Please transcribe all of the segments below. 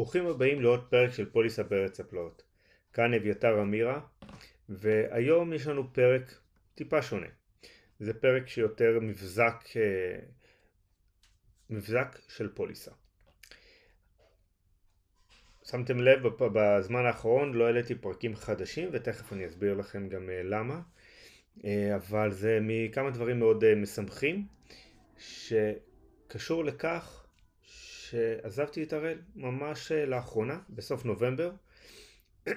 ברוכים הבאים לעוד פרק של פוליסה בארץ הפלאות. כאן אביתר אמירה, והיום יש לנו פרק טיפה שונה. זה פרק שיותר מבזק, אה, מבזק של פוליסה. שמתם לב בזמן האחרון לא העליתי פרקים חדשים ותכף אני אסביר לכם גם אה, למה אה, אבל זה מכמה דברים מאוד משמחים שקשור לכך שעזבתי את הראל ממש אה, לאחרונה, בסוף נובמבר,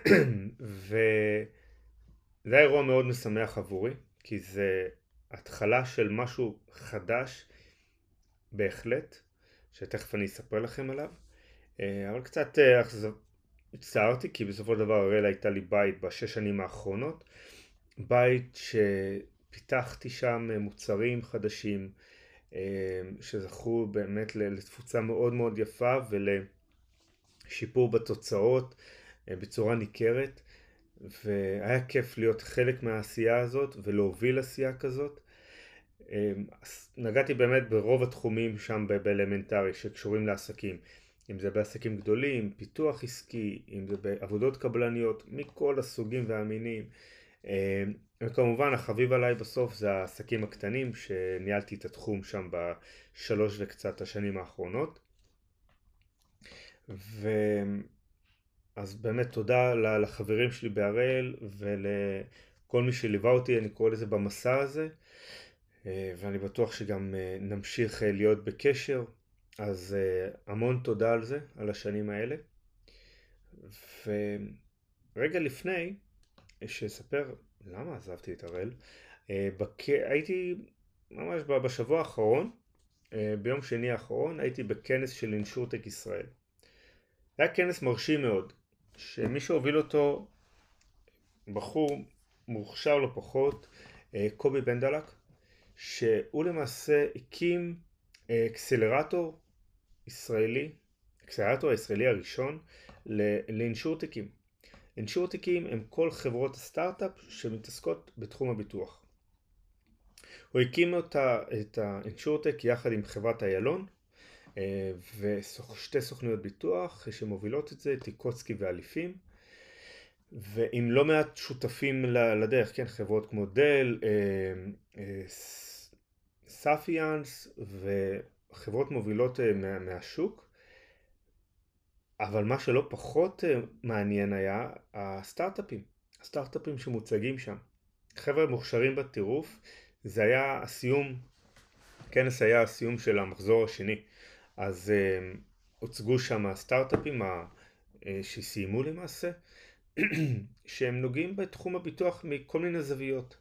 וזה היה אירוע מאוד משמח עבורי, כי זה התחלה של משהו חדש בהחלט, שתכף אני אספר לכם עליו, אה, אבל קצת אה, הצטערתי, כי בסופו של דבר הראל הייתה לי בית בשש שנים האחרונות, בית שפיתחתי שם מוצרים חדשים, שזכו באמת לתפוצה מאוד מאוד יפה ולשיפור בתוצאות אה, בצורה ניכרת והיה כיף להיות חלק מהעשייה הזאת ולהוביל עשייה כזאת. אמ, נגעתי באמת ברוב התחומים שם באלמנטרי שקשורים לעסקים, אם זה בעסקים גדולים, פיתוח עסקי, אם זה בעבודות קבלניות מכל הסוגים והמינים. אמ, וכמובן החביב עליי בסוף זה העסקים הקטנים שניהלתי את התחום שם בשלוש וקצת השנים האחרונות. ואז באמת תודה לחברים שלי בהראל ולכל מי שליווה אותי אני קורא לזה במסע הזה. ואני בטוח שגם נמשיך להיות בקשר. אז המון תודה על זה, על השנים האלה. ורגע לפני שאספר למה עזבתי את הראל? אה, בק... הייתי ממש בשבוע האחרון, אה, ביום שני האחרון, הייתי בכנס של אינשורטק ישראל. זה היה כנס מרשים מאוד, שמי שהוביל אותו, בחור מוכשר לא פחות, אה, קובי בנדלק, שהוא למעשה הקים אקסלרטור ישראלי, אקסלרטור הישראלי הראשון לאינשורטקים. אינשורטיקים הם כל חברות הסטארט-אפ שמתעסקות בתחום הביטוח. הוא הקים אותה, את האינשורטק יחד עם חברת איילון אה, ושתי סוכנויות ביטוח שמובילות את זה, טיקוצקי ואליפים ועם לא מעט שותפים לדרך, כן, חברות כמו דל, אה, אה, ספיאנס וחברות מובילות מהשוק אבל מה שלא פחות אה, מעניין היה הסטארט-אפים, הסטארט-אפים שמוצגים שם. חבר'ה מוכשרים בטירוף, זה היה הסיום, כנס היה הסיום של המחזור השני, אז uh, הוצגו שם הסטארט-אפים uh, שסיימו למעשה, שהם נוגעים בתחום הביטוח מכל מיני זוויות.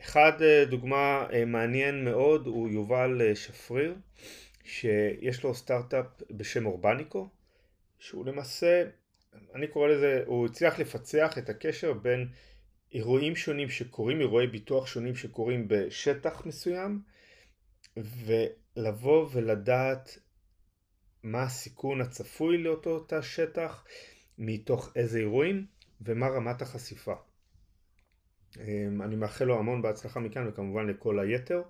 אחד uh, דוגמה uh, מעניין מאוד הוא יובל uh, שפריר, שיש לו סטארט-אפ בשם אורבניקו, שהוא למעשה, אני קורא לזה, הוא הצליח לפצח את הקשר בין אירועים שונים שקורים, אירועי ביטוח שונים שקורים בשטח מסוים, ולבוא ולדעת מה הסיכון הצפוי לאותו תא שטח, מתוך איזה אירועים, ומה רמת החשיפה. אמ, אני מאחל לו המון בהצלחה מכאן וכמובן לכל היתר.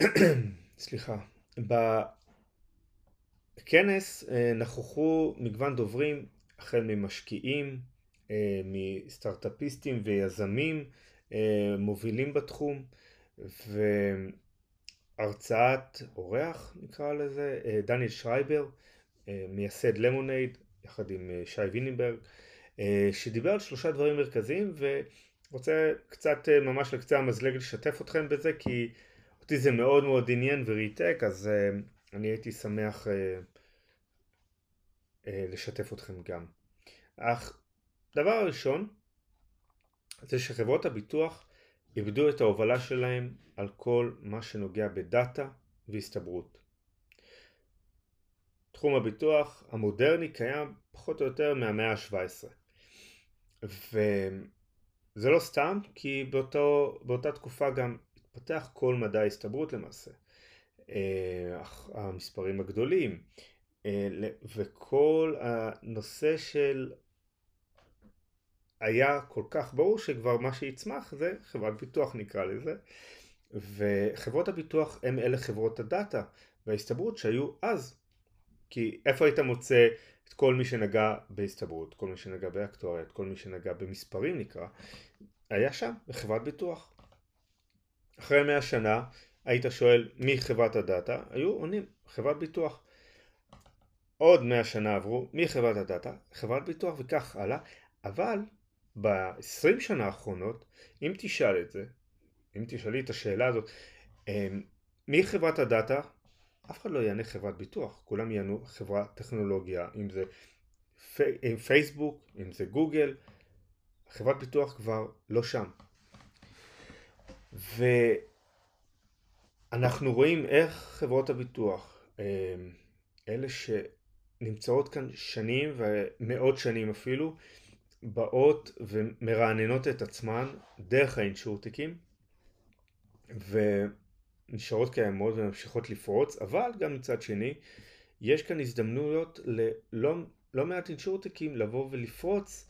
סליחה. בכנס אה, נכחו מגוון דוברים החל ממשקיעים, אה, מסטארטאפיסטים ויזמים אה, מובילים בתחום והרצאת אורח נקרא לזה, דניאל שרייבר מייסד למונייד יחד עם שי וינינברג שדיבר על שלושה דברים מרכזיים ורוצה קצת ממש לקצה המזלג לשתף אתכם בזה כי אותי זה מאוד מאוד עניין וריתק אז אני הייתי שמח אה, לשתף אתכם גם. אך דבר הראשון זה שחברות הביטוח איבדו את ההובלה שלהם על כל מה שנוגע בדאטה והסתברות. תחום הביטוח המודרני קיים פחות או יותר מהמאה ה-17 וזה לא סתם כי באותו, באותה תקופה גם התפתח כל מדע ההסתברות למעשה. אה, המספרים הגדולים, אה, וכל הנושא של היה כל כך ברור שכבר מה שיצמח זה חברת ביטוח נקרא לזה. וחברות הביטוח הם אלה חברות הדאטה וההסתברות שהיו אז. כי איפה היית מוצא את כל מי שנגע בהסתברות, כל מי שנגע באקטואריה, את כל מי שנגע במספרים נקרא, היה שם, בחברת ביטוח. אחרי מאה שנה היית שואל מי חברת הדאטה, היו עונים חברת ביטוח. עוד מאה שנה עברו, מי חברת הדאטה? חברת ביטוח וכך הלאה, אבל ב-20 שנה האחרונות, אם תשאל את זה, אם תשאלי את השאלה הזאת, אמ, מי חברת הדאטה? אף אחד לא יענה חברת ביטוח, כולם יענו חברת טכנולוגיה, אם זה פי, פייסבוק, אם זה גוגל, חברת ביטוח כבר לא שם. ואנחנו רואים איך חברות הביטוח, אמ, אלה שנמצאות כאן שנים ומאות שנים אפילו, באות ומרעננות את עצמן דרך האינשורטיקים ונשארות קיימות וממשיכות לפרוץ, אבל גם מצד שני יש כאן הזדמנויות ללא לא מעט אינשורטיקים לבוא ולפרוץ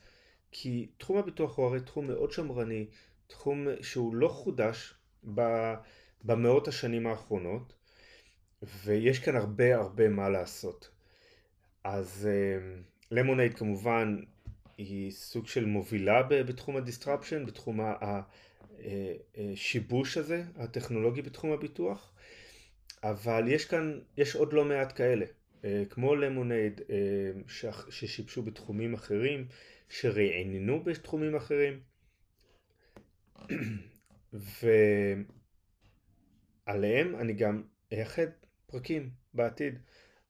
כי תחום הביטוח הוא הרי תחום מאוד שמרני, תחום שהוא לא חודש במאות השנים האחרונות ויש כאן הרבה הרבה מה לעשות. אז למונייד אה, כמובן היא סוג של מובילה בתחום ה disruption, בתחום השיבוש אה, אה, הזה, הטכנולוגי בתחום הביטוח, אבל יש כאן, יש עוד לא מעט כאלה, אה, כמו למונייד ששיבשו בתחומים אחרים, שרעננו בתחומים אחרים, ועליהם אני גם אייחד פרקים בעתיד.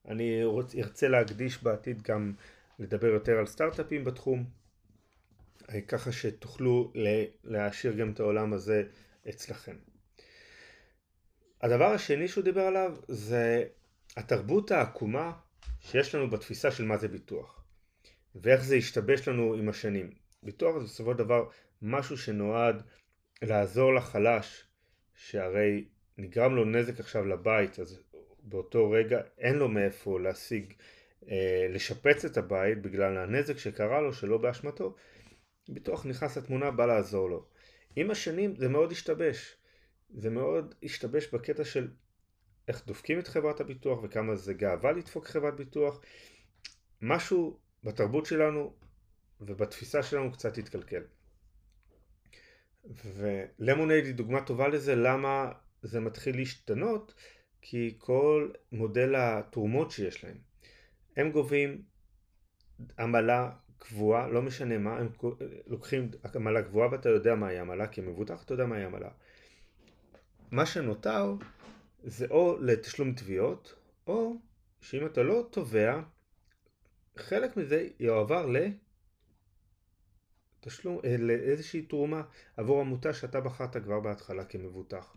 אני ארצה להקדיש בעתיד גם לדבר יותר על סטארט-אפים בתחום, אה, ככה שתוכלו להעשיר גם את העולם הזה אצלכם. הדבר השני שהוא דיבר עליו זה התרבות העקומה שיש לנו בתפיסה של מה זה ביטוח ואיך זה השתבש לנו עם השנים. ביטוח זה בסופו של דבר משהו שנועד לעזור לחלש שהרי נגרם לו נזק עכשיו לבית אז באותו רגע אין לו מאיפה להשיג אה, לשפץ את הבית בגלל הנזק שקרה לו שלא באשמתו, ביטוח נכנס לתמונה בא לעזור לו. עם השנים זה מאוד השתבש. זה מאוד השתבש בקטע של איך דופקים את חברת הביטוח וכמה זה גאווה לדפוק חברת ביטוח. משהו בתרבות שלנו ובתפיסה שלנו קצת התקלקל. ולמונייד היא דוגמה טובה לזה למה זה מתחיל להשתנות כי כל מודל התרומות שיש להם הם גובים עמלה קבועה, לא משנה מה, הם לוקחים עמלה גבוהה ואתה יודע מהי עמלה, כי מבוטח אתה יודע מהי עמלה. מה שנותר זה או לתשלום תביעות, או שאם אתה לא תובע, חלק מזה יועבר לתשלום, אה, לאיזושהי תרומה עבור עמותה שאתה בחרת כבר בהתחלה כמבוטח.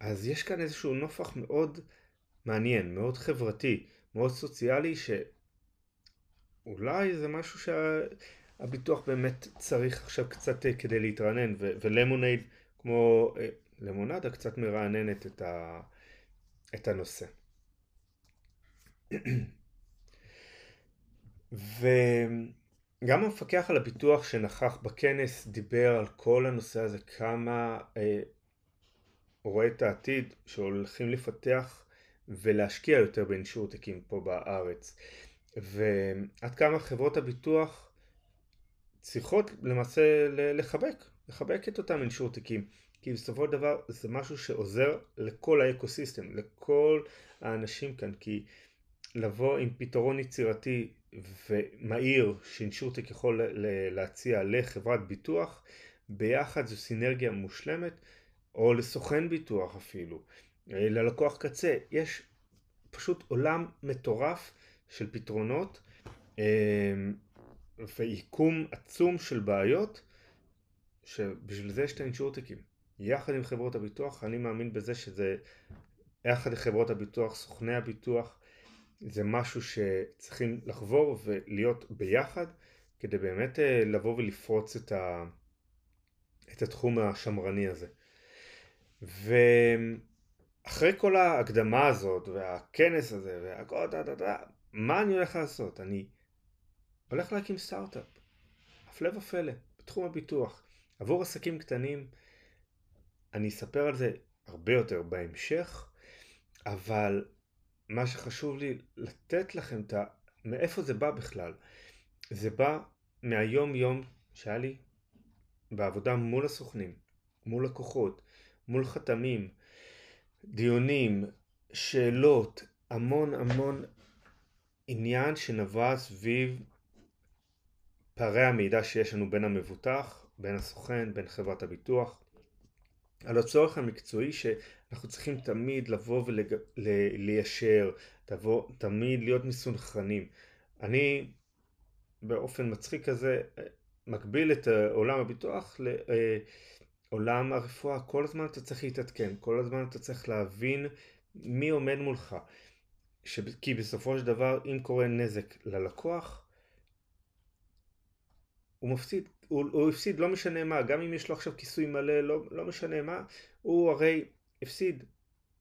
אז יש כאן איזשהו נופח מאוד מעניין, מאוד חברתי. מאוד סוציאלי שאולי זה משהו שהביטוח באמת צריך עכשיו קצת אה, כדי להתרענן ולמונייד כמו אה, למונדה קצת מרעננת את, ה, את הנושא. וגם המפקח על הביטוח שנכח בכנס דיבר על כל הנושא הזה כמה אה, רואה את העתיד שהולכים לפתח ולהשקיע יותר באינשורטקים פה בארץ. ועד כמה חברות הביטוח צריכות למעשה לחבק, לחבק את אותם אינשורטקים. כי בסופו של דבר זה משהו שעוזר לכל האקוסיסטם, לכל האנשים כאן, כי לבוא עם פתרון יצירתי ומהיר שאינשורטק יכול להציע לחברת ביטוח, ביחד זו סינרגיה מושלמת, או לסוכן ביטוח אפילו. אה, ללקוח קצה. יש פשוט עולם מטורף של פתרונות אה, ויקום עצום של בעיות שבשביל זה יש את האינשורטיקים. יחד עם חברות הביטוח, אני מאמין בזה שזה יחד עם חברות הביטוח, סוכני הביטוח, זה משהו שצריכים לחבור ולהיות ביחד כדי באמת אה, לבוא ולפרוץ את, ה... את התחום השמרני הזה. ו... אחרי כל ההקדמה הזאת והכנס הזה והכל דה דה דה, מה אני הולך לעשות? אני הולך להקים סטארט-אפ, הפלא ופלא, בתחום הביטוח, עבור עסקים קטנים. אני אספר על זה הרבה יותר בהמשך, אבל מה שחשוב לי לתת לכם את מאיפה זה בא בכלל? זה בא מהיום יום שהיה לי בעבודה מול הסוכנים, מול לקוחות, מול חתמים, דיונים, שאלות, המון המון עניין שנבע סביב פערי המידע שיש לנו בין המבוטח, בין הסוכן, בין חברת הביטוח, על הצורך המקצועי שאנחנו צריכים תמיד לבוא וליישר, ולג... תמיד להיות מסונכרנים. אני באופן מצחיק כזה מקביל את עולם הביטוח לעולם הרפואה, כל הזמן אתה צריך להתעדכן, כל הזמן אתה צריך להבין מי עומד מולך. ש... כי בסופו של דבר אם קורה נזק ללקוח הוא מפסיד, הוא, הוא הפסיד לא משנה מה, גם אם יש לו עכשיו כיסוי מלא, לא, לא משנה מה, הוא הרי הפסיד,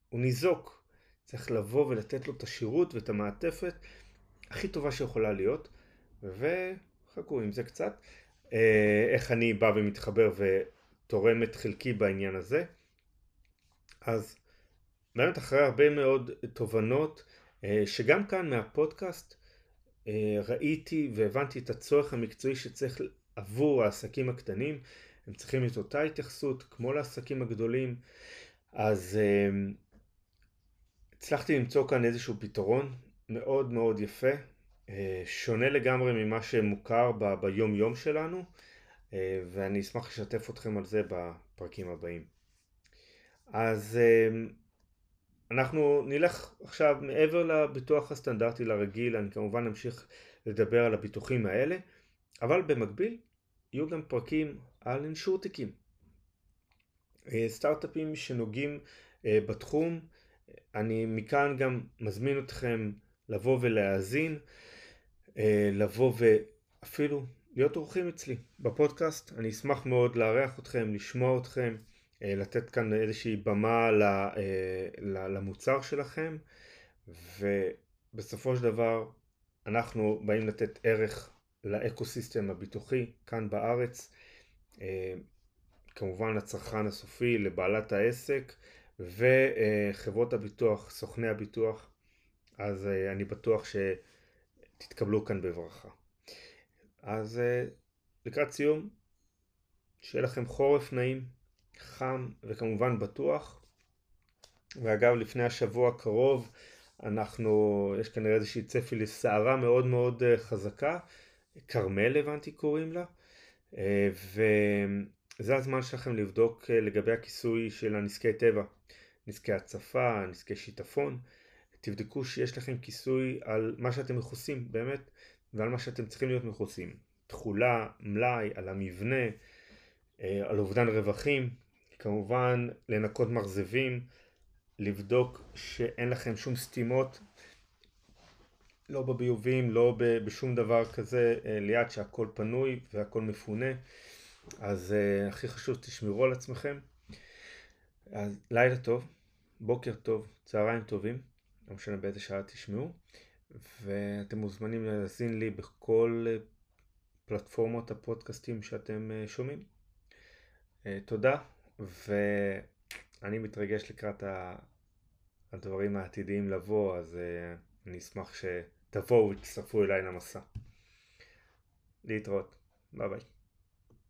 הוא ניזוק, צריך לבוא ולתת לו את השירות ואת המעטפת הכי טובה שיכולה להיות, וחכו עם זה קצת, אה, איך אני בא ומתחבר ותורם את חלקי בעניין הזה. אז באמת אחרי הרבה מאוד תובנות, אה, שגם כאן מהפודקאסט אה, ראיתי והבנתי את הצורך המקצועי שצריך עבור העסקים הקטנים, הם צריכים את אותה התייחסות כמו לעסקים הגדולים, אז הצלחתי למצוא כאן איזשהו פתרון מאוד מאוד יפה, שונה לגמרי ממה שמוכר ביום יום שלנו, ואני אשמח לשתף אתכם על זה בפרקים הבאים. אז אנחנו נלך עכשיו מעבר לביטוח הסטנדרטי לרגיל, אני כמובן אמשיך לדבר על הביטוחים האלה, אבל במקביל יהיו גם פרקים על אינשורטיקים. סטארט-אפים שנוגעים בתחום, אני מכאן גם מזמין אתכם לבוא ולהאזין, לבוא ואפילו להיות אורחים אצלי בפודקאסט, אני אשמח מאוד לארח אתכם, לשמוע אתכם, לתת כאן איזושהי במה למוצר שלכם. ובסופו של דבר אנחנו באים לתת ערך לאקוסיסטם הביטוחי כאן בארץ, כמובן לצרכן הסופי, לבעלת העסק וחברות הביטוח, סוכני הביטוח, אז אני בטוח שתתקבלו כאן בברכה. אז לקראת סיום, שיהיה לכם חורף נעים, חם וכמובן בטוח. ואגב, לפני השבוע הקרוב, אנחנו, יש כנראה איזושהי צפי לסערה מאוד מאוד חזקה, כרמל הבנתי קוראים לה, וזה הזמן שלכם לבדוק לגבי הכיסוי של הנזקי טבע, נזקי הצפה, נזקי שיטפון, תבדקו שיש לכם כיסוי על מה שאתם מכוסים באמת ועל מה שאתם צריכים להיות מכוסים, תכולה, מלאי, על המבנה, על אובדן רווחים, כמובן לנקות מרזבים, לבדוק שאין לכם שום סתימות, לא בביובים, לא בשום דבר כזה ליד שהכל פנוי והכל מפונה, אז הכי חשוב תשמרו על עצמכם. אז לילה טוב, בוקר טוב, צהריים טובים, לא משנה באיזה שעה תשמעו, ואתם מוזמנים להאזין לי בכל פלטפורמות הפודקאסטים שאתם שומעים. תודה. ואני מתרגש לקראת הדברים העתידיים לבוא, אז אני אשמח שתבואו ותצטרפו אליי למסע. להתראות, ביי ביי.